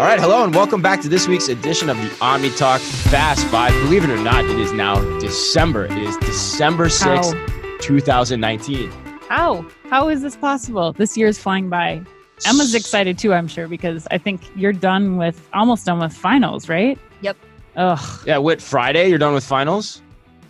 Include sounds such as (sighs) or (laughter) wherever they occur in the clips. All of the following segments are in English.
All right, hello and welcome back to this week's edition of the Omni Talk Fast Five. Believe it or not, it is now December. It is December 6th, 2019. How? How is this possible? This year is flying by. Emma's excited too, I'm sure, because I think you're done with almost done with finals, right? Yep. Ugh. Yeah, what Friday? You're done with finals?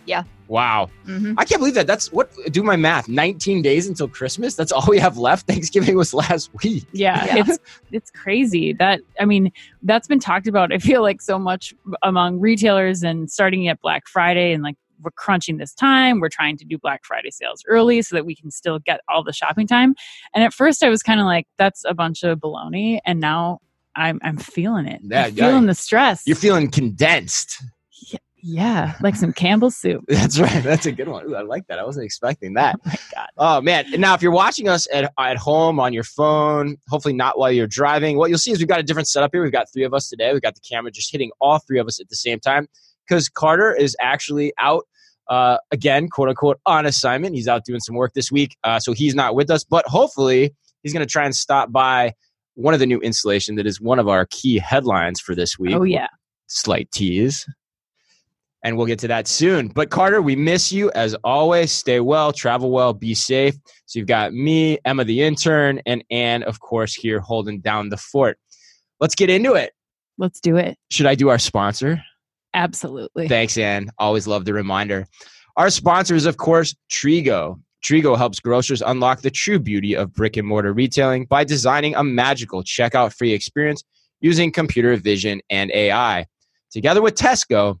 Yeah. Wow. Mhm. I can't believe that. That's what do my math. 19 days until Christmas. That's all we have left. (laughs) Thanksgiving was last week. Yeah, Yeah. it's it's crazy. That I mean, that's been talked about. I feel like so much among retailers and starting at Black Friday and like we're crunching this time. We're trying to do Black Friday sales early so that we can still get all the shopping time. And at first, I was kind of like, "That's a bunch of baloney," and now I'm I'm feeling it. Yeah, I'm feeling yeah. the stress. You're feeling condensed. Yeah, like some Campbell's soup. (laughs) That's right. That's a good one. Ooh, I like that. I wasn't expecting that. Oh my god. Oh man! Now, if you're watching us at at home on your phone, hopefully not while you're driving, what you'll see is we've got a different setup here. We've got three of us today. We've got the camera just hitting all three of us at the same time because Carter is actually out uh, again, quote unquote, on assignment. He's out doing some work this week, uh, so he's not with us. But hopefully, he's going to try and stop by one of the new installation that is one of our key headlines for this week Oh yeah. slight tease. And we'll get to that soon. But Carter, we miss you as always. Stay well, travel well, be safe. So you've got me, Emma the intern, and Ann, of course, here holding down the fort. Let's get into it. Let's do it. Should I do our sponsor? Absolutely. Thanks, Ann. Always love the reminder. Our sponsor is, of course, Trigo. Trigo helps grocers unlock the true beauty of brick and mortar retailing by designing a magical checkout free experience using computer vision and AI. Together with Tesco,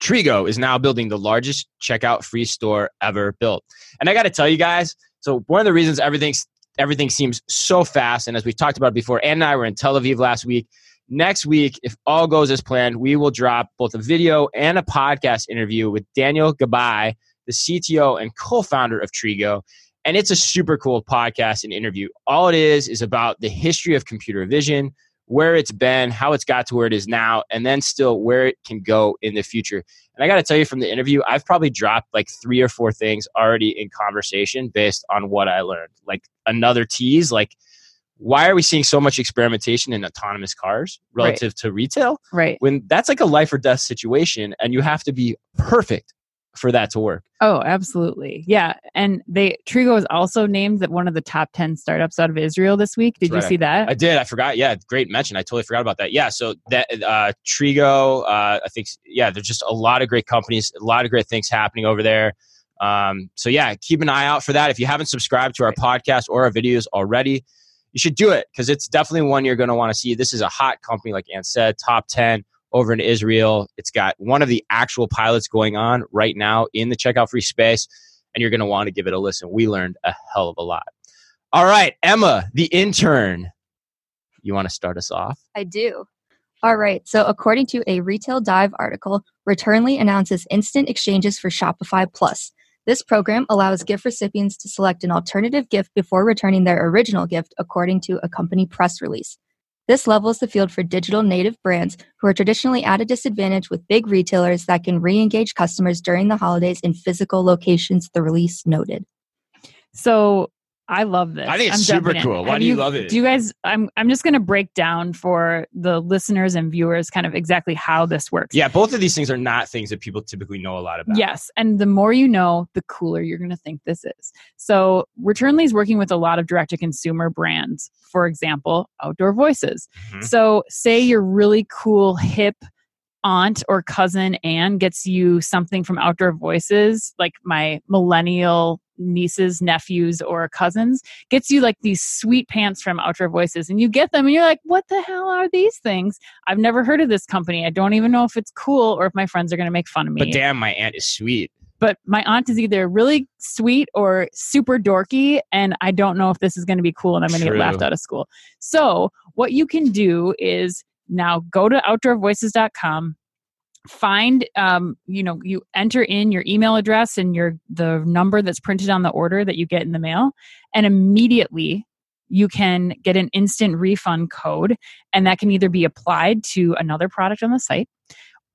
Trigo is now building the largest checkout free store ever built. And I got to tell you guys, so one of the reasons everything's everything seems so fast, and as we've talked about before, Ann and I were in Tel Aviv last week. Next week, if all goes as planned, we will drop both a video and a podcast interview with Daniel Gabay, the CTO and co-founder of Trigo. And it's a super cool podcast and interview. All it is is about the history of computer vision, where it's been, how it's got to where it is now, and then still where it can go in the future. And I got to tell you from the interview, I've probably dropped like three or four things already in conversation based on what I learned. Like another tease, like why are we seeing so much experimentation in autonomous cars relative to retail Right. when that's like a life or death situation and you have to be perfect for that to work? Oh, absolutely. Yeah. And they Trigo was also named that one of the top 10 startups out of Israel this week. Did That's you right. see that? I did. I forgot. Yeah, great mention. I totally forgot about that. Yeah, so that uh, Trigo, uh, I think, yeah, there's just a lot of great companies, a lot of great things happening over there. Um, so yeah, keep an eye out for that. If you haven't subscribed to our podcast or our videos already, you should do it because it's definitely one you're going to want to see. This is a hot company, like Ann said, top ten over in Israel. It's got one of the actual pilots going on right now in the checkout free space, and you're going to want to give it a listen. We learned a hell of a lot. All right, Emma, the intern. You want to start us off? I do. All right. So, according to a Retail Dive article, Returnly announces instant exchanges for Shopify Plus. This program allows gift recipients to select an alternative gift before returning their original gift, according to a company press release. This levels the field for digital native brands who are traditionally at a disadvantage with big retailers that can re engage customers during the holidays in physical locations, the release noted. So I love this. I think it's I'm super cool. Why do you love it? Do you guys I'm I'm just gonna break down for the listeners and viewers kind of exactly how this works. Yeah, both of these things are not things that people typically know a lot about. Yes, and the more you know, the cooler you're going to think this is. So, Returnly is working with a lot of direct to consumer brands. For example, Outdoor Voices. Mhm. So, say your really cool hip aunt or cousin Anne gets you something from Outdoor Voices, like my millennial nieces, nephews, or cousins, gets you like these sweet pants from Outdoor Voices, and you get them, and you're like, "What the hell are these things? I've never heard of this company. I don't even know if it's cool or if my friends are going to make fun of me." But damn, my aunt is sweet. but my aunt is either really sweet or super dorky and i don't know if this is going to be cool and i'm going to get laughed out of school so what you can do is now go to outdoorvoices.com find um, you know you enter in your email address and your the number that's printed on the order that you get in the mail and immediately you can get an instant refund code and that can either be applied to another product on the site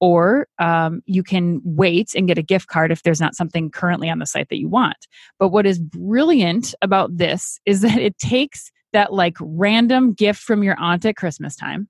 or um, you can wait and get a gift card if there's not something currently on the site that you want. But what is brilliant about this is that it takes that like random gift from your aunt at Christmas time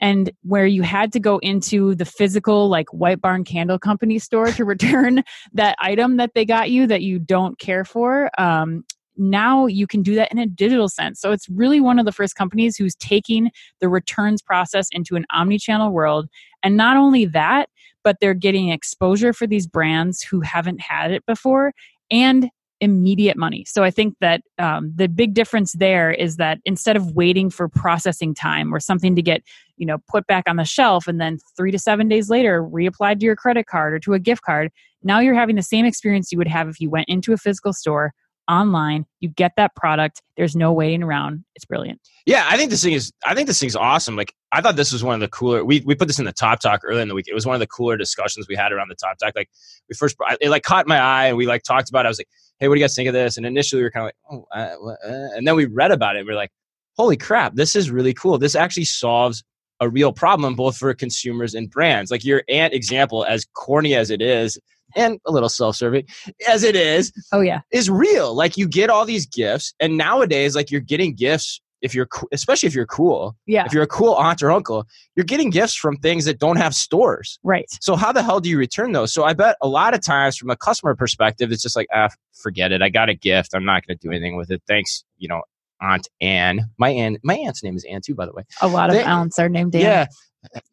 and where you had to go into the physical like white barn candle company store to (laughs) return that item that they got you that you don't care for um, now you can do that in a digital sense so it's really one of the first companies who's taking the returns process into an omni-channel world and not only that but they're getting exposure for these brands who haven't had it before and immediate money. So I think that um, the big difference there is that instead of waiting for processing time or something to get you know put back on the shelf and then three to seven days later reapplied to your credit card or to a gift card, now you're having the same experience you would have if you went into a physical store online. You get that product. There's no waiting around. It's brilliant. Yeah i think this thing is i think this thing's awesome. Like i thought this was one of the cooler we, we put this in the top talk earlier in the week. It was one of the cooler discussions we had around the top talk. Like we first it like caught my eye and we like talked about it. I was like hey, what do you guys think of this? And initially we were kind of like, oh, uh, uh, and then we read about it. And we are like, holy crap, this is really cool. This actually solves a real problem both for consumers and brands. Like your aunt example, as corny as it is, and a little self-serving as it is, oh yeah, is real. Like you get all these gifts, and nowadays, like you're getting gifts if you're especially if you're cool. Yeah. If you're a cool aunt or uncle you're getting gifts from things that don't have stores. Right. So how the hell do you return those? So i bet a lot of times from a customer perspective it's just like ah forget it. I got a gift. I'm not going to do anything with it. Thanks you know aunt anne my aunt my aunt's name is anne too by the way. A lot of they, aunts are named anne yeah.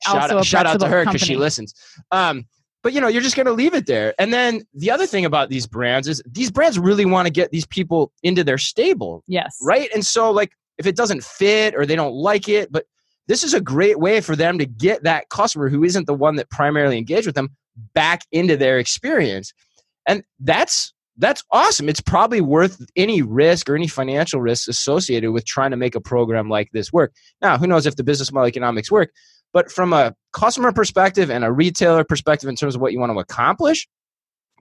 Shout, out, shout out to her because she listens. Um but you know you're just going to leave it there. And then the other thing about these brands is these brands really want to get these people into their stable yes. right? And so like if it doesn't fit or they don't like it. But this is a great way for them to get that customer who isn't the one that primarily engaged with them back into their experience. And that's that's awesome. It's probably worth any risk or any financial risk associated with trying to make a program like this work. Now, who knows if the business model economics work, but from a customer perspective and a retailer perspective in terms of what you want to accomplish,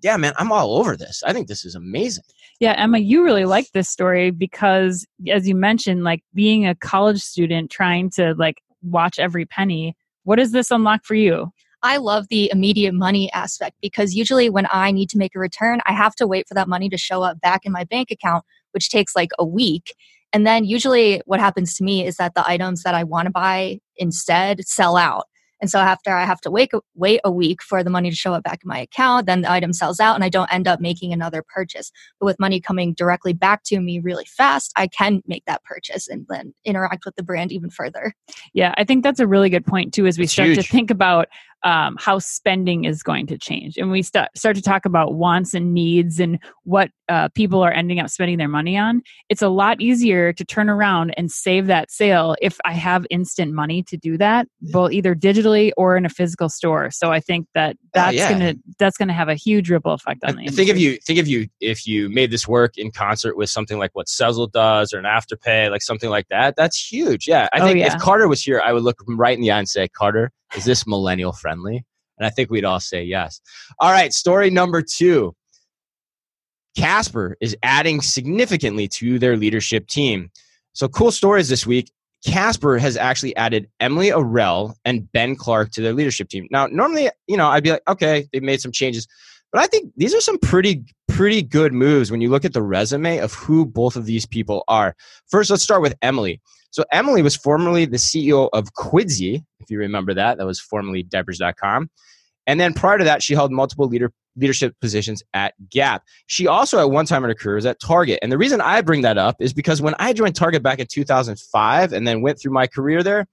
yeah, man, I'm all over this. I think this is amazing. Yeah, Emma, you really like this story because, as you mentioned, like being a college student trying to like watch every penny. What does this unlock for you? I love the immediate money aspect because usually when I need to make a return, I have to wait for that money to show up back in my bank account, which takes like a week. And then usually what happens to me is that the items that I want to buy instead sell out. And so after I have to wait, wait a week for the money to show up back in my account, then the item sells out and I don't end up making another purchase. But with money coming directly back to me really fast, I can make that purchase and then interact with the brand even further. Yeah, I think that's a really good point too as we start huge. to think about um, how spending is going to change. And we start, start to talk about wants and needs and what uh, people are ending up spending their money on. It's a lot easier to turn around and save that sale if I have instant money to do that, both either digitally or in a physical store. So I think that oh, that's yeah. gonna that's gonna have a huge ripple effect on the industry. Think of you think of you if you made this work in concert with something like what Sezzle does or an Afterpay, like something like that. That's huge. Yeah, I oh, think yeah. if Carter was here, I would look him right in the eye and say, Carter, is this millennial friendly? And I think we'd all say yes. All right, story number two. Casper is adding significantly to their leadership team. So, cool stories this week. Casper has actually added Emilie Arel and Ben Clark to their leadership team. Now, normally, you know, I'd be like, okay, they've made some changes. But I think these are some pretty, pretty good moves when you look at the resume of who both of these people are. First, let's start with Emilie. So Emilie was formerly the CEO of Quidsi, if you remember that. That was formerly Diapers.com. And then prior to that, she held multiple leader, leadership positions at Gap. She also, at one time in her career, was at Target. And the reason I bring that up is because when I joined Target back in 2005 and then went through my career there,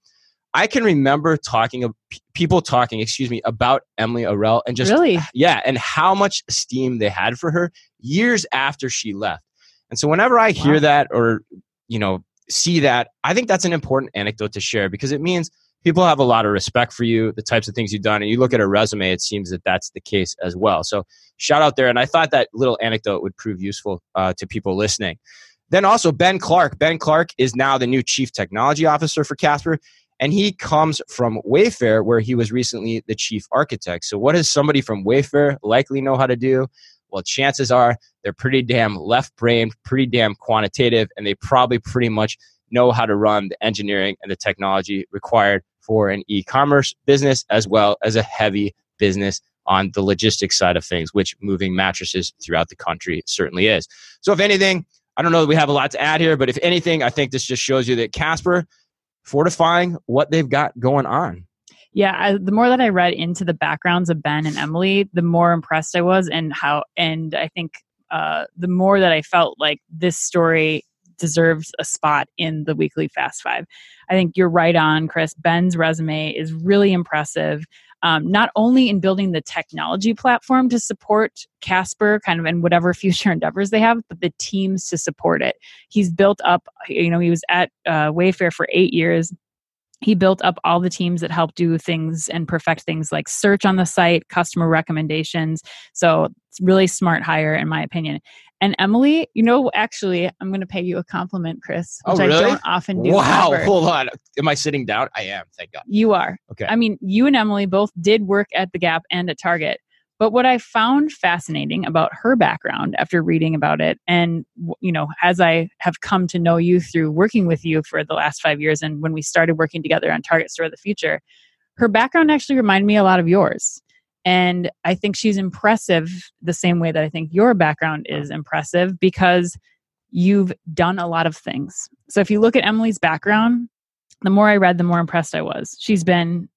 I can remember talking of people talking, excuse me, about Emilie Arel and just really, yeah, and how much esteem they had for her years after she left. And so whenever I hear wow. that or you know see that, I think that's an important anecdote to share because it means people have a lot of respect for you, the types of things you've done. And you look at a resume, it seems that that's the case as well. So shout out there. And I thought that little anecdote would prove useful uh, to people listening. Then also Ben Clark. Ben Clark is now the new chief technology officer for Casper. And he comes from Wayfair, where he was recently the chief architect. So, what does somebody from Wayfair likely know how to do? Well, chances are they're pretty damn left brained, pretty damn quantitative, and they probably pretty much know how to run the engineering and the technology required for an e-commerce business as well as a heavy business on the logistics side of things, which moving mattresses throughout the country certainly is. So, if anything, I don't know that we have a lot to add here, but if anything, I think this just shows you that Casper fortifying what they've got going on. Yeah, I, the more that I read into the backgrounds of Ben and Emilie, the more impressed I was, and how, and I think uh, the more that I felt like this story deserves a spot in the weekly Fast Five. I think you're right on, Chris. Ben's resume is really impressive. Um, not only in building the technology platform to support Casper, kind of, in whatever (laughs) future endeavors they have, but the teams to support it. He's built up. You know, he was at uh, Wayfair for eight years he built up all the teams that help do things and perfect things like search on the site, customer recommendations. So it's really smart hire, in my opinion. And Emilie, you know, actually, I'm going to pay you a compliment, Chris, Oh, really? I don't often do. Wow, ever. hold on. Am I sitting down? I am, thank God. You are. Okay. I mean, you and Emilie both did work at the Gap and at Target. But what I found fascinating about her background after reading about it, and you know, as I have come to know you through working with you for the last five years, and when we started working together on Target Store of the Future, her background actually reminded me a lot of yours. And I think she's impressive the same way that I think your background is impressive because you've done a lot of things. So if you look at Emilie's background, the more I read, the more impressed I was. She's been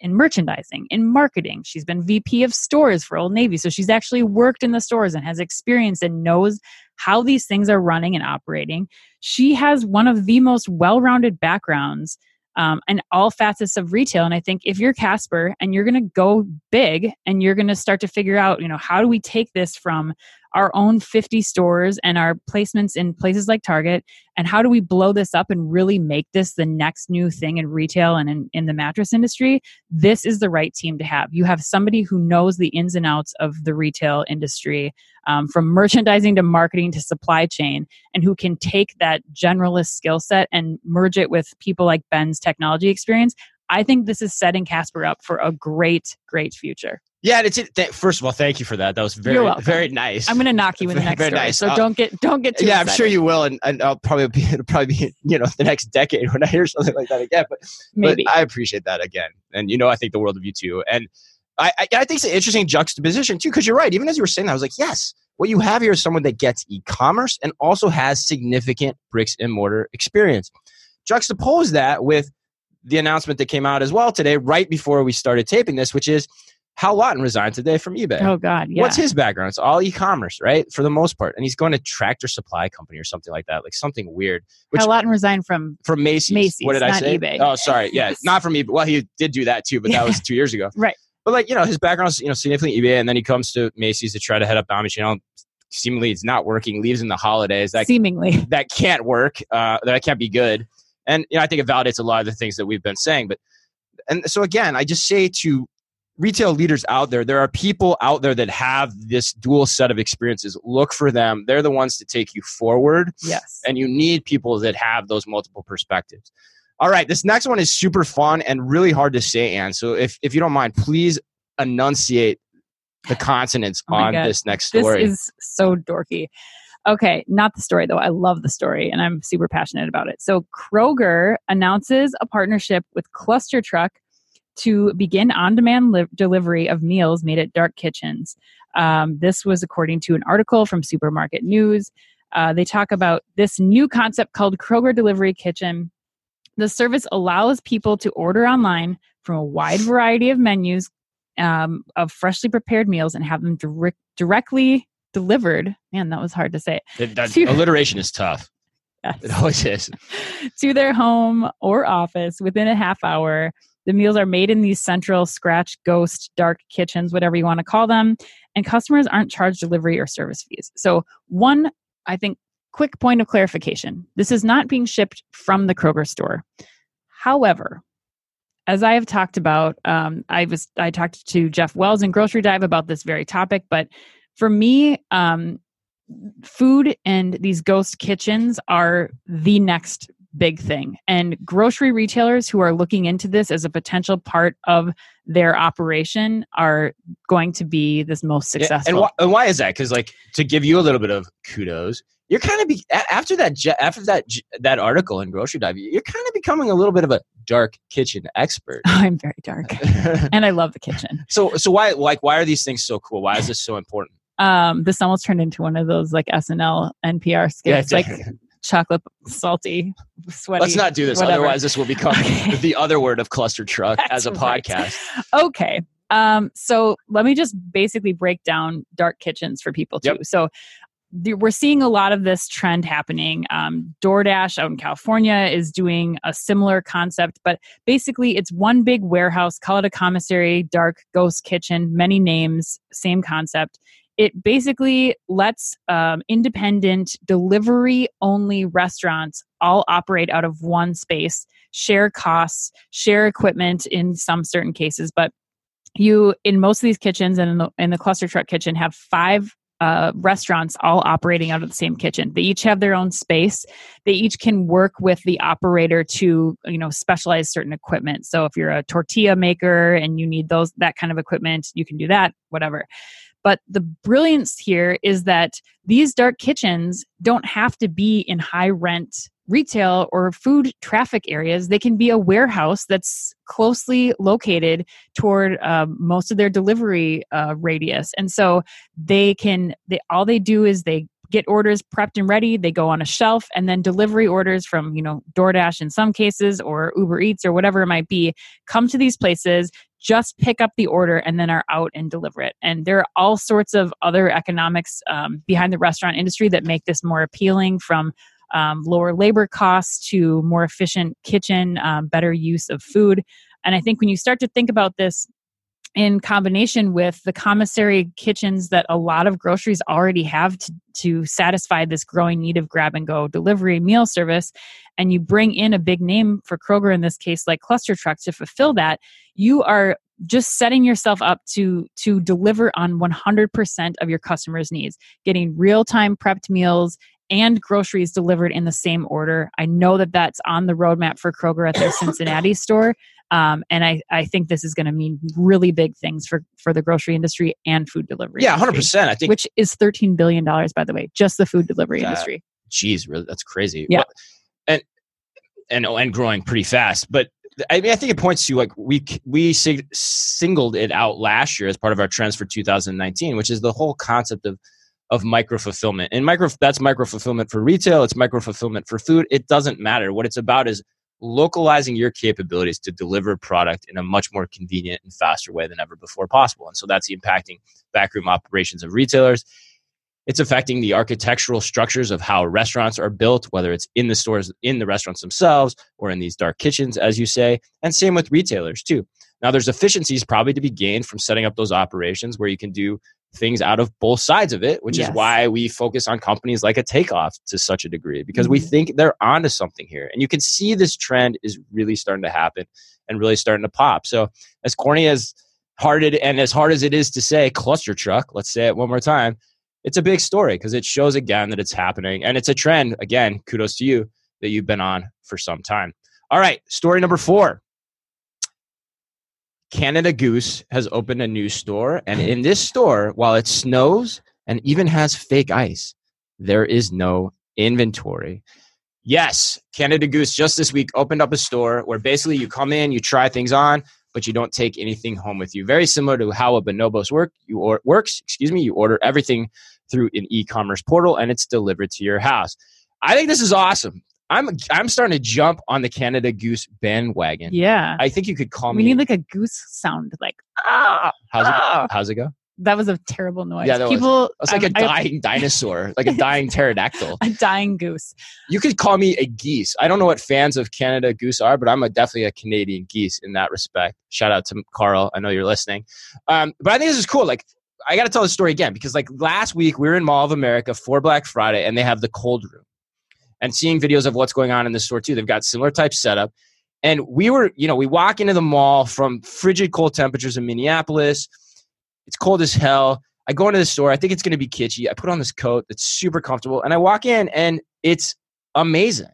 in merchandising, in marketing. She's been VP of stores for Old Navy. So she's actually worked in the stores and has experience and knows how these things are running and operating. She has one of the most well rounded backgrounds um, in all facets of retail. And I think if you're Casper and you're going to go big and you're going to start to figure out, you know, how do we take this from our own 50 stores and our placements in places like Target and how do we blow this up and really make this the next new thing in retail and in, in the mattress industry? This is the right team to have. You have somebody who knows the ins and outs of the retail industry um, from merchandising to marketing to supply chain and who can take that generalist skill set and merge it with people like ben's technology experience i think this is setting casper up for a great great future Yeah, it's it. Th- first of all, thank you for that. That was very, very nice. i'm going to knock you in the next very story nice. so Uh, don't get don't get too yeah, I'm sure you will, and, and I'll probably be (laughs) it'll probably be you know the next decade when I hear something like that again. But maybe But I appreciate that again, and you know I think the world of you too. And I I, I think it's an interesting juxtaposition too, because you're right. Even as you were saying that, I was like, yes, what you have here is someone that gets e-commerce and also has significant bricks and mortar experience. Juxtapose that with the announcement that came out as well today, right before we started taping this, which is Hal Lawton resigned today from eBay. oh god yeah What's his background? It's all e-commerce, right? For the most part, and he's going to Tractor Supply Company or something like that, like something weird. Which Hal Lawton resigned from from Macy's. Macy's, What did I say? eBay. Oh, sorry. Yeah, Yes. (laughs) not from eBay. Well, he did do that too, but that was two years ago. (laughs) Right. But like you know, his background's you know significantly eBay, and then he comes to Macy's to try to head up omnichannel. Seemingly, it's not working. Leaves in the holidays. That seemingly that can't work. Uh, that can't be good. And you know, I think it validates a lot of the things that we've been saying. But and so again, I just say to retail leaders out there, there are people out there that have this dual set of experiences. Look for them. They're the ones to take you forward yes and you need people that have those multiple perspectives. All right, this next one is super fun and really hard to say, Anne. So if, if you don't mind, please enunciate the (sighs) consonants Oh on God. this next story. this is so dorky okay not the story though. I love the story and i'm super passionate about it. So kroger announces a partnership with cluster truck to begin on-demand li- delivery of meals made at dark kitchens. Um, this was according to an article from supermarket news. Uh, they talk about this new concept called kroger delivery kitchen. The service allows people to order online from a wide variety of menus um, of freshly prepared meals and have them direct, directly delivered. Man, that was hard to say. It- that- to- (laughs) alliteration is tough. Yes. It always is. to their home or office within a half hour. The meals are made in these central scratch ghost dark kitchens, whatever you want to call them, and customers aren't charged delivery or service fees. So, one, I think, quick point of clarification this is not being shipped from the Kroger store. However, as I have talked about, um, I was I talked to Jeff Wells in Grocery Dive about this very topic, but for me, um, food and these ghost kitchens are the next big thing. And grocery retailers who are looking into this as a potential part of their operation are going to be this most Yeah, successful. And, why, and why is that? Because, like, to give you a little bit of kudos, you're kind of be after that after that that article in Grocery Dive, you're kind of becoming a little bit of a dark kitchen expert. (laughs) I'm very dark, (laughs) and I love the kitchen. so so why like why are these things so cool? Why is this so important? Um, this almost turned into one of those like SNL NPR skits, like chocolate salty, sweaty. Let's not do this, whatever. otherwise this will become (laughs) Okay. the other word of cluster truck as a That's right. podcast. okay. Um, so let me just basically break down dark kitchens for people too. Yep. So we're seeing a lot of this trend happening. Um, DoorDash out in California is doing a similar concept, but basically it's one big warehouse, call it a commissary, dark ghost kitchen, many names, same concept. It basically lets um, independent delivery only restaurants all operate out of one space, share costs, share equipment in some certain cases, but you in most of these kitchens and in the, in the cluster truck kitchen have five uh, restaurants all operating out of the same kitchen. They each have their own space. They each can work with the operator to you know specialize certain equipment. So if you're a tortilla maker and you need those that kind of equipment you can do that whatever but the brilliance here is that these dark kitchens don't have to be in high rent retail or food traffic areas. They can be a warehouse that's closely located toward uh, most of their delivery uh, radius. And so they can, they, all they do is they get orders prepped and ready they go on a shelf and then delivery orders from you know DoorDash in some cases or Uber Eats or whatever it might be come to these places just pick up the order and then are out and deliver it. And there are all sorts of other economics um, behind the restaurant industry that make this more appealing from um, lower labor costs to more efficient kitchen, um, better use of food. And I think when you start to think about this in combination with the commissary kitchens that a lot of groceries already have to, to satisfy this growing need of grab and go delivery meal service, and you bring in a big name for Kroger in this case, like Cluster Truck, to fulfill that, you are just setting yourself up to to deliver on 100% of your customers needs getting real-time prepped meals and groceries delivered in the same order. I know that that's on the roadmap for kroger at their (coughs) cincinnati store um, and I, I think this is going to mean really big things for, for the grocery industry and food delivery Yeah, hundred percent. I think. which is $13 billion by the way just the food delivery That- industry Geez, really, that's crazy. Yeah. And and and growing pretty fast. But I mean, I think it points to like we we sig- singled it out last year as part of our trends for 2019, which is the whole concept of of micro fulfillment. And micro that's micro fulfillment for retail. It's micro fulfillment for food. It doesn't matter. What it's about is localizing your capabilities to deliver product in a much more convenient and faster way than ever before possible. And so that's impacting backroom operations of retailers. It's affecting the architectural structures of how restaurants are built, whether it's in the stores, in the restaurants themselves, or in these dark kitchens, as you say. And same with retailers, too. Now, there's efficiencies probably to be gained from setting up those operations where you can do things out of both sides of it, which Yes. is why we focus on companies like a takeoff to such a degree, because we Mhm. think they're onto something here. And you can see this trend is really starting to happen and really starting to pop. So, as corny as hearted and as hard as it is to say cluster truck, let's say it one more time, it's a big story because it shows again that it's happening and it's a trend. Again, kudos to you that you've been on for some time. All right, story number four. Canada Goose has opened a new store, and mm. in this store, while it snows and even has fake ice, there is no inventory. Yes, Canada Goose just this week opened up a store where basically you come in, you try things on, but you don't take anything home with you. Very similar to how a Bonobos work. You or, works. Excuse me. You order everything through an e-commerce portal, and it's delivered to your house. I think this is awesome. I'm I'm starting to jump on the Canada Goose bandwagon. yeah I think you could call we me. We need like a goose sound like ah how's it? ah. How's it go? that was a terrible noise Yeah, that was. people It's like a um, I- dying dinosaur, (laughs) like a dying pterodactyl. a dying goose You could call me a geese. I don't know what fans of Canada Goose are, but I'm a, definitely a Canadian geese in that respect. Shout out to Carl. I know you're listening. Um, but I think this is cool. Like, I got to tell the story again because, like, last week we were in Mall of America for Black Friday and they have the cold room and seeing videos of what's going on in the store too. They've got similar type setup. And we were, you know, we walk into the mall from frigid cold temperatures in Minneapolis. It's cold as hell. I go into the store. I think it's going to be kitschy. I put on this coat that's super comfortable, and I walk in, and it's amazing.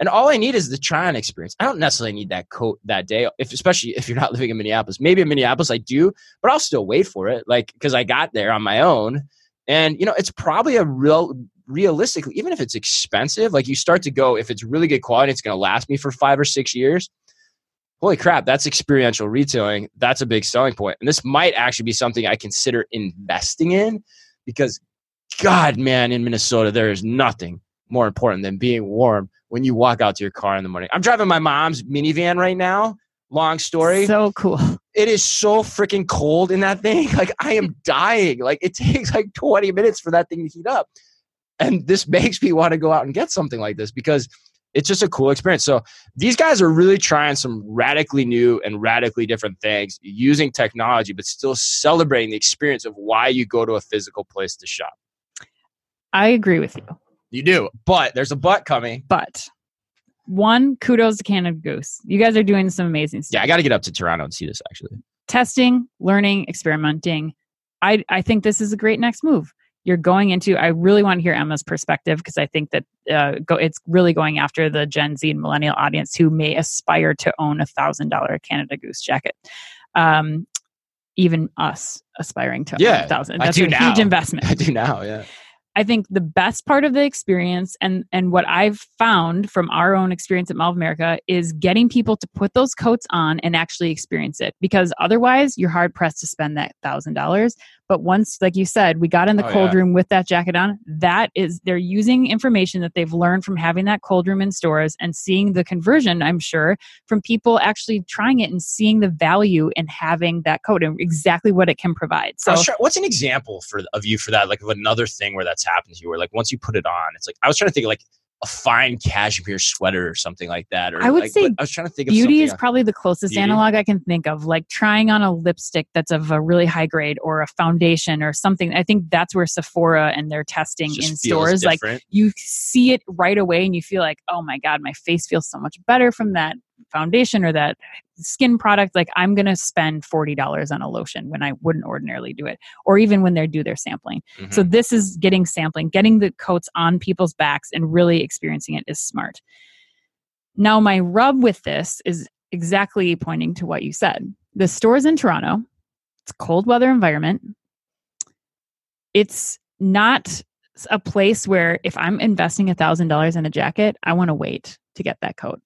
And all I need is the try on experience. I don't necessarily need that coat that day, if especially if you're not living in Minneapolis. Maybe in Minneapolis I do, but I'll still wait for it, like because I got there on my own. And you know, it's probably a real realistically, even if it's expensive, like you start to go, if it's really good quality, it's going to last me for five or six years. Holy crap, that's experiential retailing. That's a big selling point. And this might actually be something I consider investing in because, God, man, in Minnesota, there is nothing more important than being warm when you walk out to your car in the morning. I'm driving my mom's minivan right now. Long story. So cool. It is so freaking cold in that thing. (laughs) Like I am dying. Like it takes like 20 minutes for that thing to heat up. And this (laughs) makes me want to go out and get something like this because it's just a cool experience. So these guys are really trying some radically new and radically different things using technology, but still celebrating the experience of why you go to a physical place to shop. I agree with you. You do, but there's a but coming. But one, kudos to Canada Goose. You guys are doing some amazing stuff. Yeah, I got to get up to Toronto and see this actually. Testing, learning, experimenting. I, I think this is a great next move. You're going into. I really want to hear Emma's perspective because I think that uh, go, it's really going after the Gen Z and millennial audience who may aspire to own a thousand dollar Canada Goose jacket. Um, even us aspiring to Yeah, a thousand. That's a now. huge investment. (laughs) I do now, yeah. I think the best part of the experience and and what I've found from our own experience at Mall of America is getting people to put those coats on and actually experience it because otherwise you're hard pressed to spend that thousand dollars. But once, like you said, we got in the Oh, cold yeah. room with that jacket on, that is they're using information that they've learned from having that cold room in stores and seeing the conversion, I'm sure, from people actually trying it and seeing the value in having that coat and exactly what it can provide. So what's an example for of you for that? Like of another thing where that's happened to you, where like once you put it on, it's like I was trying to think like a fine cashmere sweater or something like that. Or I would like, say I was trying to think of beauty is probably the closest Beauty? analog I can think of, like trying on a lipstick that's of a really high grade or a foundation or something. I think that's where Sephora and their testing in stores, like you see it right away and you feel like, oh my God, my face feels so much better from that foundation or that skin product. Like I'm going to spend $40 on a lotion when I wouldn't ordinarily do it, or even when they do their sampling. Mhm. So this is getting sampling, getting the coats on people's backs and really experiencing it is smart. Now, my rub with this is exactly pointing to what you said. The store's in Toronto. It's a cold weather environment. It's not a place where if I'm investing a thousand dollars in a jacket, I want to wait to get that coat.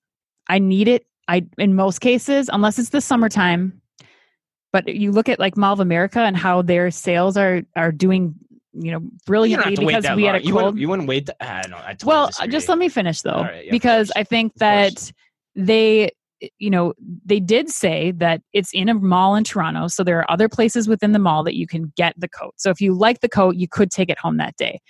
I need it. I in most cases, unless it's the summertime. But you look at like Mall of America and how their sales are are doing, you know, brilliantly because we long. had a you cold. wouldn't, you wouldn't wait. The, I don't know. I totally well, uh, disagree. just let me finish though, right, yeah, because. I think that they, you know, they did say that it's in a mall in Toronto, so there are other places within the mall that you can get the coat. So if you like the coat, you could take it home that day.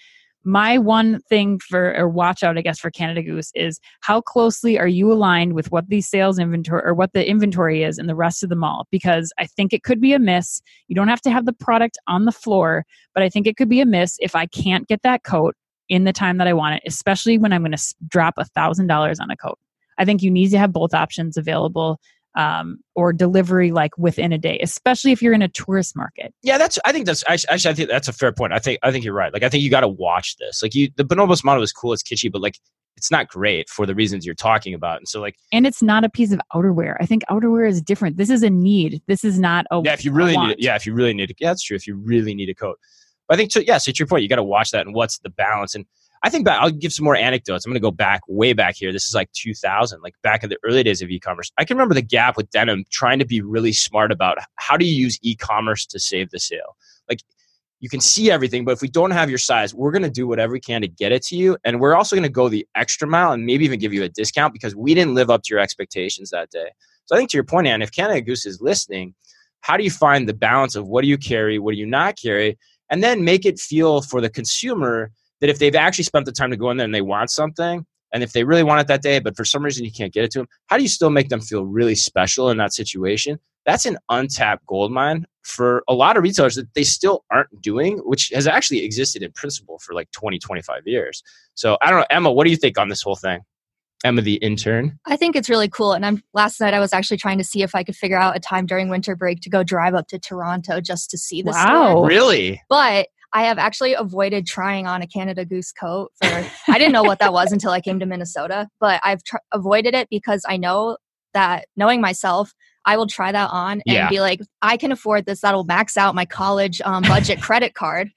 My one thing for or watch out, I guess, for Canada Goose is how closely are you aligned with what the sales inventory or what the inventory is in the rest of the mall? Because I think it could be a miss. You don't have to have the product on the floor, but I think it could be a miss if I can't get that coat in the time that I want it, especially when I'm going to drop a thousand dollars on a coat. I think you need to have both options available um, or delivery like within a day, especially if you're in a tourist market. Yeah, that's. I think that's actually, actually. I think that's a fair point. I think. I think you're right. Like, I think you got to watch this. Like, you, the bonobos model is cool. It's kitschy, but like, it's not great for the reasons you're talking about. And so, like, And it's not a piece of outerwear. I think outerwear is different. This is a need. This is not a yeah, if you really need, it, yeah, if you really need it, yeah, that's true. If you really need a coat, but I think to, yeah, so to your point, you got to watch that and what's the balance. And I think back, I'll give some more anecdotes. I'm going to go back way back here. This is like 2000, like back in the early days of e-commerce. I can remember the Gap with denim trying to be really smart about how do you use e-commerce to save the sale. Like you can see everything, but if we don't have your size, we're going to do whatever we can to get it to you, and we're also going to go the extra mile and maybe even give you a discount because we didn't live up to your expectations that day. So I think to your point, Ann, if Canada Goose is listening, how do you find the balance of what do you carry, what do you not carry, and then make it feel for the consumer that if they've actually spent the time to go in there and they want something, and if they really want it that day, but for some reason you can't get it to them, how do you still make them feel really special in that situation? That's an untapped gold mine for a lot of retailers that they still aren't doing, which has actually existed in principle for like 20, 25 years. So I don't know, Emma, what do you think on this whole thing? Emma, the intern. I think it's really cool. And I'm last night I was actually trying to see if I could figure out a time during winter break to go drive up to Toronto just to see the Wow. store. Really? But I have actually avoided trying on a Canada Goose coat for I didn't know what that was until I came to Minnesota, but I've tr- avoided it because I know that knowing myself, I will try that on and Yeah. be like, I can afford this. That'll max out my college um, budget credit card.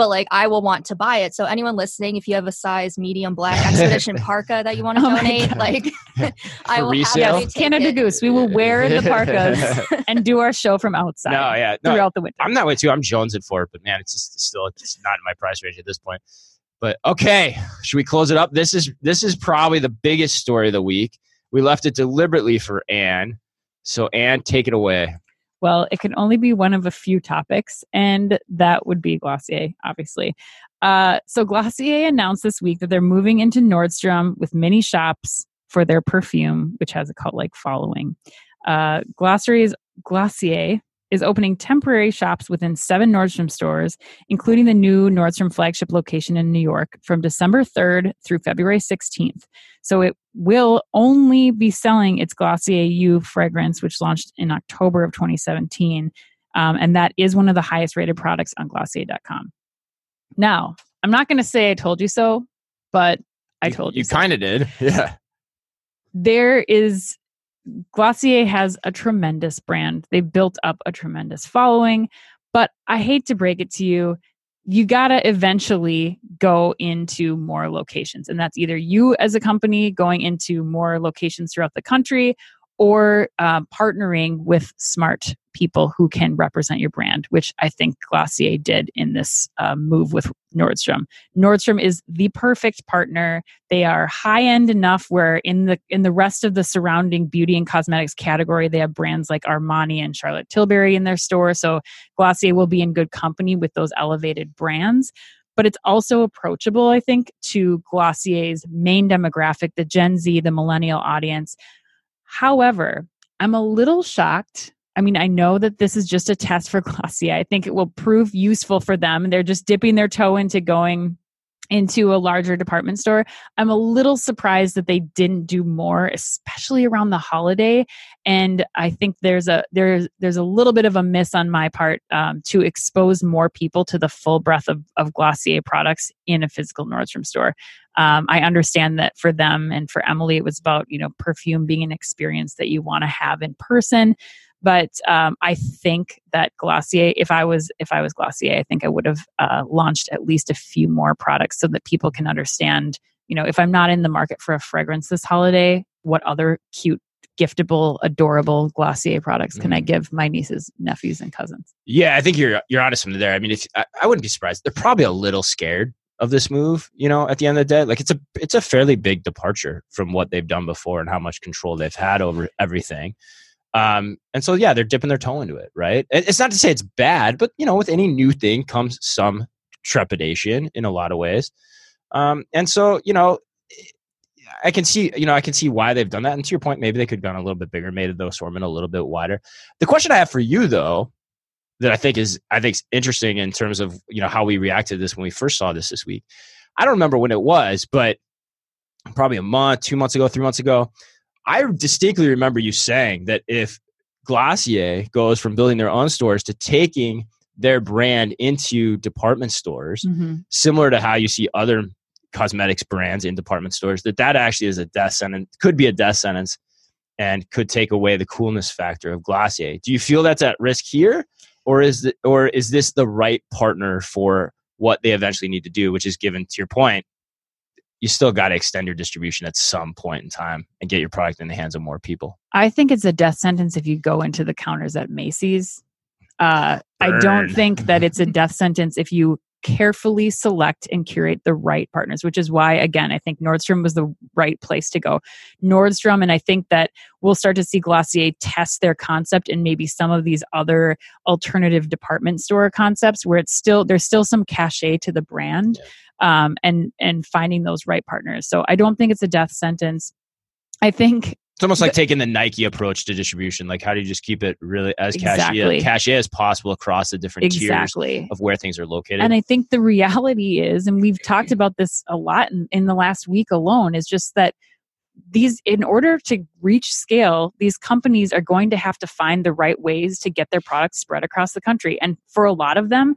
But like I will want to buy it. So anyone listening, if you have a size medium black expedition (laughs) parka that you want to Oh donate, like (laughs) I will resale? happily Yes, Canada it. Goose. We will wear the parkas (laughs) and do our show from outside No, yeah, no, throughout the winter. I'm that way too. I'm jonesing for it, but man, it's just still it's not in my price range at this point. But okay, should we close it up? This is this is probably the biggest story of the week. We left it deliberately for Anne. So Anne, take it away. Well, it can only be one of a few topics, and that would be Glossier, obviously. Uh, so Glossier announced this week that they're moving into Nordstrom with mini shops for their perfume, which has a cult-like following. Uh, Glossier's Glossier is opening temporary shops within seven Nordstrom stores, including the new Nordstrom flagship location in New York, from December 3rd through February 16th. So it will only be selling its Glossier You fragrance, which launched in October of 2017. Um, and that is one of the highest rated products on Glossier.com. Now, I'm not going to say I told you so, but I told you, You so. kind of did. (laughs) Yeah. there is Glossier has a tremendous brand. They've built up a tremendous following, but I hate to break it to you, you got to eventually go into more locations. And that's either you as a company going into more locations throughout the country or uh, partnering with smart people who can represent your brand, which I think Glossier did in this uh, move with Nordstrom. Nordstrom is the perfect partner. They are high end enough where in the in the rest of the surrounding beauty and cosmetics category, they have brands like Armani and Charlotte Tilbury in their store. So Glossier will be in good company with those elevated brands. But it's also approachable, I think, to Glossier's main demographic, the Gen Z, the millennial audience. However, I'm a little shocked. I mean, I know that this is just a test for (laughs) Glossier. I think it will prove useful for them. They're just dipping their toe into going into a larger department store. I'm a little surprised that they didn't do more, especially around the holiday. And I think there's a there's there's a little bit of a miss on my part um, to expose more people to the full breadth of, of Glossier products in a physical Nordstrom store. Um, I understand that for them and for Emily, it was about you know perfume being an experience that you want to have in person but um, I think that Glossier, if I was if I was Glossier, I think I would have uh, launched at least a few more products so that people can understand. You know, if I'm not in the market for a fragrance this holiday, what other cute, giftable, adorable Glossier products can I give my nieces, nephews, and cousins? Yeah, I think you're you're onto something there. I mean, if I, I wouldn't be surprised, they're probably a little scared of this move. You know, at the end of the day, like it's a it's a fairly big departure from what they've done before and how much control they've had over everything. Um, and so yeah, they're dipping their toe into it, right? It's not to say it's bad, but you know, with any new thing comes some trepidation in a lot of ways. Um, and so you know, I can see, you know, I can see why they've done that. And to your point, maybe they could have gone a little bit bigger, made the assortment a little bit wider. The question I have for you though, that I think is I think is interesting in terms of you know how we reacted to this when we first saw this this week. I don't remember when it was, but probably a month, two months ago, three months ago. I distinctly remember you saying that if Glossier goes from building their own stores to taking their brand into department stores, mm-hmm. similar to how you see other cosmetics brands in department stores, that that actually is a death sentence, could be a death sentence, and could take away the coolness factor of Glossier. Do you feel that's at risk here, or is the, or is this the right partner for what they eventually need to do? Which is given to your point, you still got to extend your distribution at some point in time and get your product in the hands of more people. I think it's a death sentence if you go into the counters at Macy's. Uh, I don't think that it's a (laughs) death sentence if you carefully select and curate the right partners, which is why, again, I think Nordstrom was the right place to go. Nordstrom, and I think that we'll start to see Glossier test their concept and maybe some of these other alternative department store concepts where it's still there's still some cachet to the brand, um, and and finding those right partners. So I don't think it's a death sentence. I think It's almost like taking the Nike approach to distribution. Like, how do you just keep it really as Exactly. cachet, cachet as possible across the different tiers of where things are located? And I think the reality is, and we've talked about this a lot in, in the last week alone, is just that these, in order to reach scale, these companies are going to have to find the right ways to get their products spread across the country. And for a lot of them,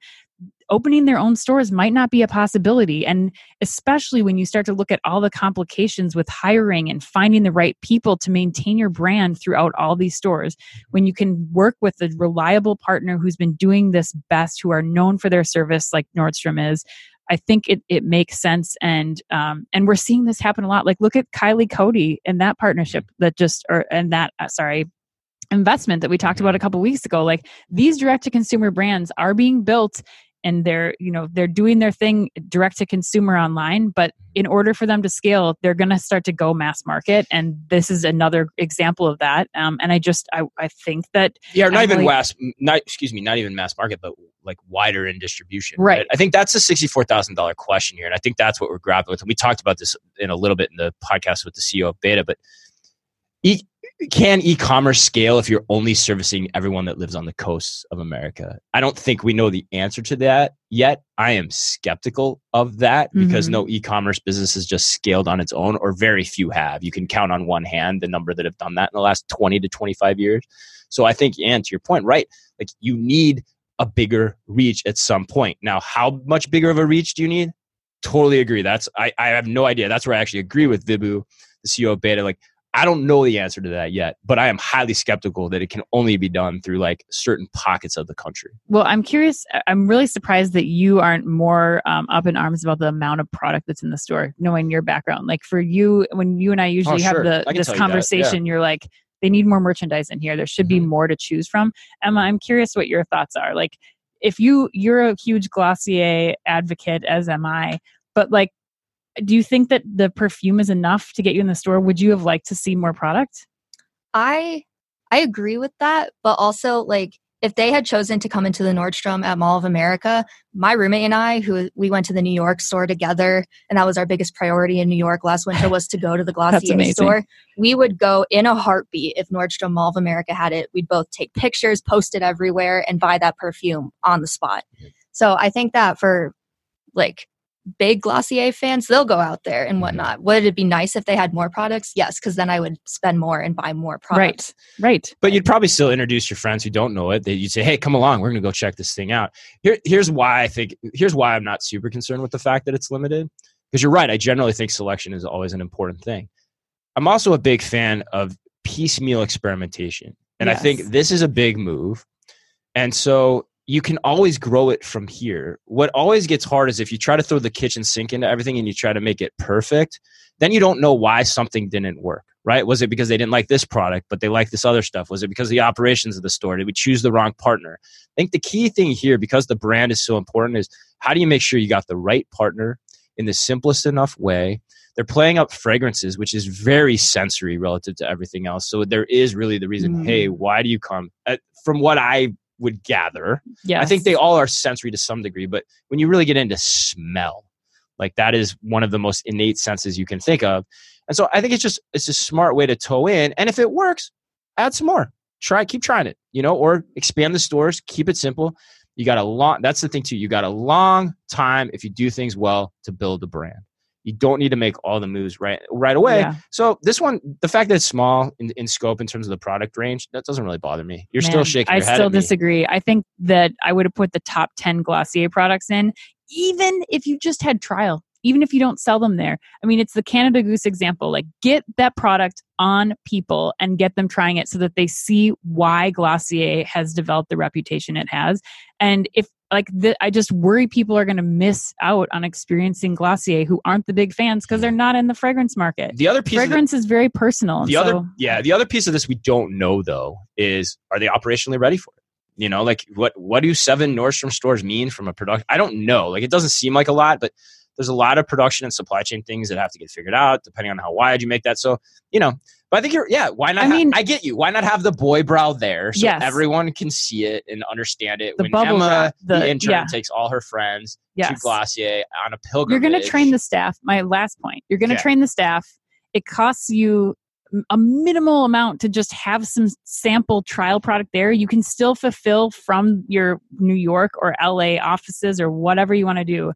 opening their own stores might not be a possibility. And especially when you start to look at all the complications with hiring and finding the right people to maintain your brand throughout all these stores, when you can work with a reliable partner who's been doing this best, who are known for their service, like Nordstrom is. I think it, it makes sense, and um, and we're seeing this happen a lot. Like, look at Kylie Coty and that partnership that just, or and that, uh, sorry, investment that we talked about a couple weeks ago like these direct to consumer brands are being built and they're you know they're doing their thing direct to consumer online but in order for them to scale they're going to start to go mass market and this is another example of that. Um, and i just I, I think that yeah not even mass not excuse me not even mass market but like wider in distribution Right. i think that's a $64000 question here and i think that's what we're grappling with. And we talked about this in a little bit in the podcast with the ceo of b8ta but e- can e-commerce scale if you're only servicing everyone that lives on the coasts of america? I don't think we know the answer to that yet. I am skeptical of that because Mhm. no e-commerce business has just scaled on its own or very few have. You can count on one hand the number that have done that in the last 20 to 25 years. So i think and to your point right like you need a bigger reach at some point. Now how much bigger of a reach do you need? Totally agree. That's i, I have no idea. That's where i actually agree with Vibhu the ceo of b8ta. Like I don't know the answer to that yet, but I am highly skeptical that it can only be done through like certain pockets of the country. well i'm curious i'm really surprised that you aren't more um, up in arms about the amount of product that's in the store knowing your background like for you when you and i usually Oh, sure. have the this tell you yeah. conversation you're like they need more merchandise in here there should be Mhm. more to choose from emma i'm curious what your thoughts are like if you you're a huge glossier advocate as am i but like do you think that the perfume is enough to get you in the store would you have liked to see more product I I agree with that, but also like if they had chosen to come into the Nordstrom at Mall of America, my roommate and I, who we went to the New York store together, and that was our biggest priority in New York last winter was to go to the (laughs) Glossier store. We would go in a heartbeat if Nordstrom Mall of America had it. We'd both take pictures, post it everywhere, and buy that perfume on the spot. So I think that for like big Glossier fans, they'll go out there and mm-hmm. whatnot. Would it be nice if they had more products? Yes, because then I would spend more and buy more products. right right But you'd probably still introduce your friends who don't know it. That you'd say, "Hey, come along. We're going to go check this thing out." Here, here's why I think. Here's why I'm not super concerned with the fact that it's limited. Because you're right. I generally think selection is always an important thing. I'm also a big fan of piecemeal experimentation, and I think this is a big move. And so you can always grow it from here. What always gets hard is if you try to throw the kitchen sink into everything and you try to make it perfect, then you don't know why something didn't work, right? Was it because they didn't like this product, but they liked this other stuff? Was it because of the operations of the store? Did we choose the wrong partner? I think the key thing here, because the brand is so important, is how do you make sure you got the right partner in the simplest enough way? They're playing up fragrances, which is very sensory relative to everything else. So there is really the reason, Mm. hey, why do you come? Uh, from what I would gather, yeah I think they all are sensory to some degree, but when you really get into smell, like that is one of the most innate senses you can think of. And so I think it's just it's a smart way to toe in. And if it works, add some more. Try, keep trying it, you know, or expand the stores, keep it simple. You got a long that's the thing too. You got a long time if you do things well to build a brand. You don't need to make all the moves right right away. Yeah. So this one, the fact that it's small in, in scope in terms of the product range, that doesn't really bother me. You're still Man, shaking I your head still at me. disagree. I think that I would have put the top 10 Glossier products in, even if you just had trial, even if you don't sell them there. I mean, it's the Canada Goose example. Like, get that product on people and get them trying it so that they see why Glossier has developed the reputation it has. And if like the, I just worry people are going to miss out on experiencing Glossier who aren't the big fans because they're not in the fragrance market. the other piece of the- Fragrance is very personal. the so, other yeah the other piece of this we don't know though is are they operationally ready for it you know like what what do seven nordstrom stores mean from a production i don't know like it doesn't seem like a lot but there's a lot of production and supply chain things that have to get figured out depending on how wide you make that so you know but i think you're yeah why not I ha- mean- i get you why not have the boy brow there so Yes. everyone can see it and understand it The when bubble emma wrap, the, the- intern yeah. takes all her friends to glossier on a pilgrimage. you're going to train the staff my last point you're going to Yeah. train the staff it costs you a minimal amount to just have some sample trial product there you can still fulfill from your new york or la offices or whatever you want to do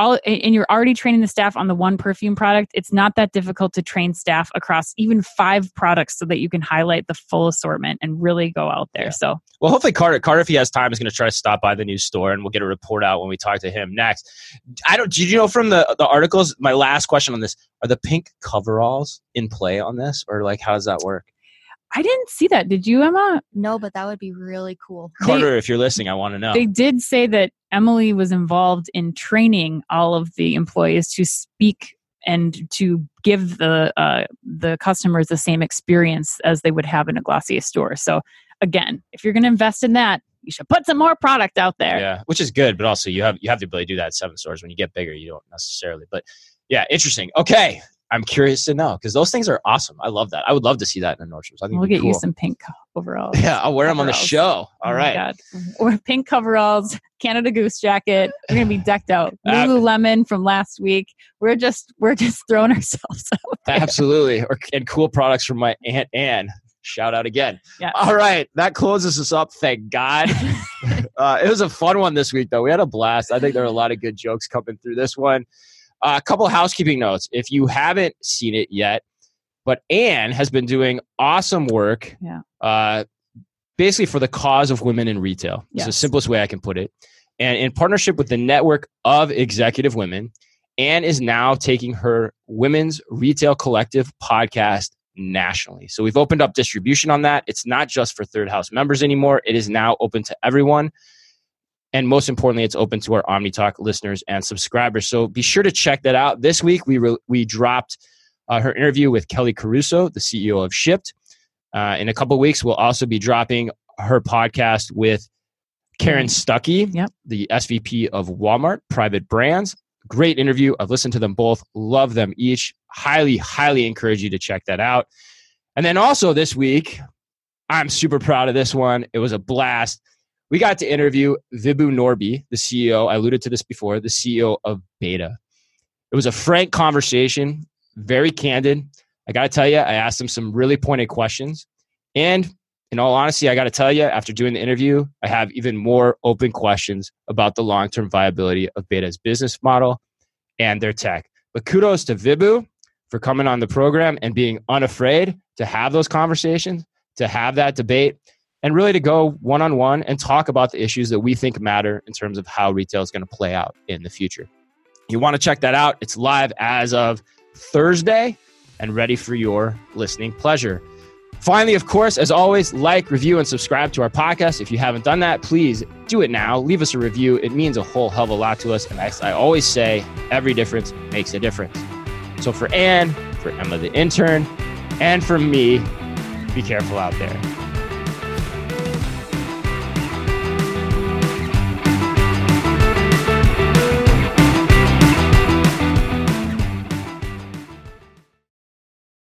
all and you're already training the staff on the one perfume product it's not that difficult to train staff across even five products so that you can highlight the full assortment and really go out there Yeah. so Well, hopefully Carter, Carter, if he has time, is going to try to stop by the new store, and we'll get a report out when we talk to him next. I don't. Did you know from the the articles? My last question on this: Are the pink coveralls in play on this, or like how does that work? i didn't see that did you emma No, but that would be really cool. They- Carter, if you're listening, I want to know. they did say that Emilie was involved in training all of the employees to speak and to give the uh, the customers the same experience as they would have in a glossier store so again if you're going to invest in that you should put some more product out there Yeah, which is good, but also you have you have the ability to do that at seven stores. When you get bigger, you don't necessarily. But yeah, interesting. Okay, I'm curious to know because those things are awesome. I love that. I would love to see that in a Nordstrom's. I think we'll get you some pink overalls Yeah, I'll wear them on the show. All Oh right. Or (laughs) pink coveralls, Canada Goose jacket. We're gonna be decked out. (laughs) Lululemon from last week. We're just we're just (laughs) throwing ourselves out. there. Absolutely. Or, and cool products from my Aunt Anne. Shout out again. Yeah. All right. That closes us up. Thank God. uh, it was a fun one this week, though. We had a blast. I think there are a lot of good jokes coming through this one. Uh, a couple housekeeping notes. If you haven't seen it yet, but Anne has been doing awesome work. Yeah. Uh, basically for the cause of women in retail. It's the simplest way I can put it. And in partnership with the network of executive women, Anne is now taking her Women's Retail Collective podcast nationally. So we've opened up distribution on that. It's not just for Third House members anymore, it is now open to everyone. And most importantly, it's open to our OmniTalk listeners and subscribers. So be sure to check that out. This week, we, re- we dropped uh, her interview with Kelly Caruso, the CEO of Shipt. Uh, in a couple of weeks, we'll also be dropping her podcast with Karen Stuckey, Yep. the SVP of Walmart Private Brands. Great interview. I've listened to them both, love them each. Highly, highly encourage you to check that out. And then also this week, I'm super proud of this one. It was a blast. We got to interview Vibhu Norby, the CEO. I alluded to this before, the CEO of b8ta. It was a frank conversation, very candid. I got to tell you, I asked him some really pointed questions. And in all honesty, I got to tell you, after doing the interview, I have even more open questions about the long term viability of b8ta's business model and their tech. But kudos to Vibhu for coming on the program and being unafraid to have those conversations, to have that debate, and really to go one on one and talk about the issues that we think matter in terms of how retail is going to play out in the future. You want to check that out? It's live as of Thursday and ready for your listening pleasure. Finally, of course, as always, like, review, and subscribe to our podcast. If you haven't done that, please do it now. Leave us a review. It means a whole hell of a lot to us. And as I always say, every difference makes a difference. So for Anne, for Emma the intern, and for me, be careful out there.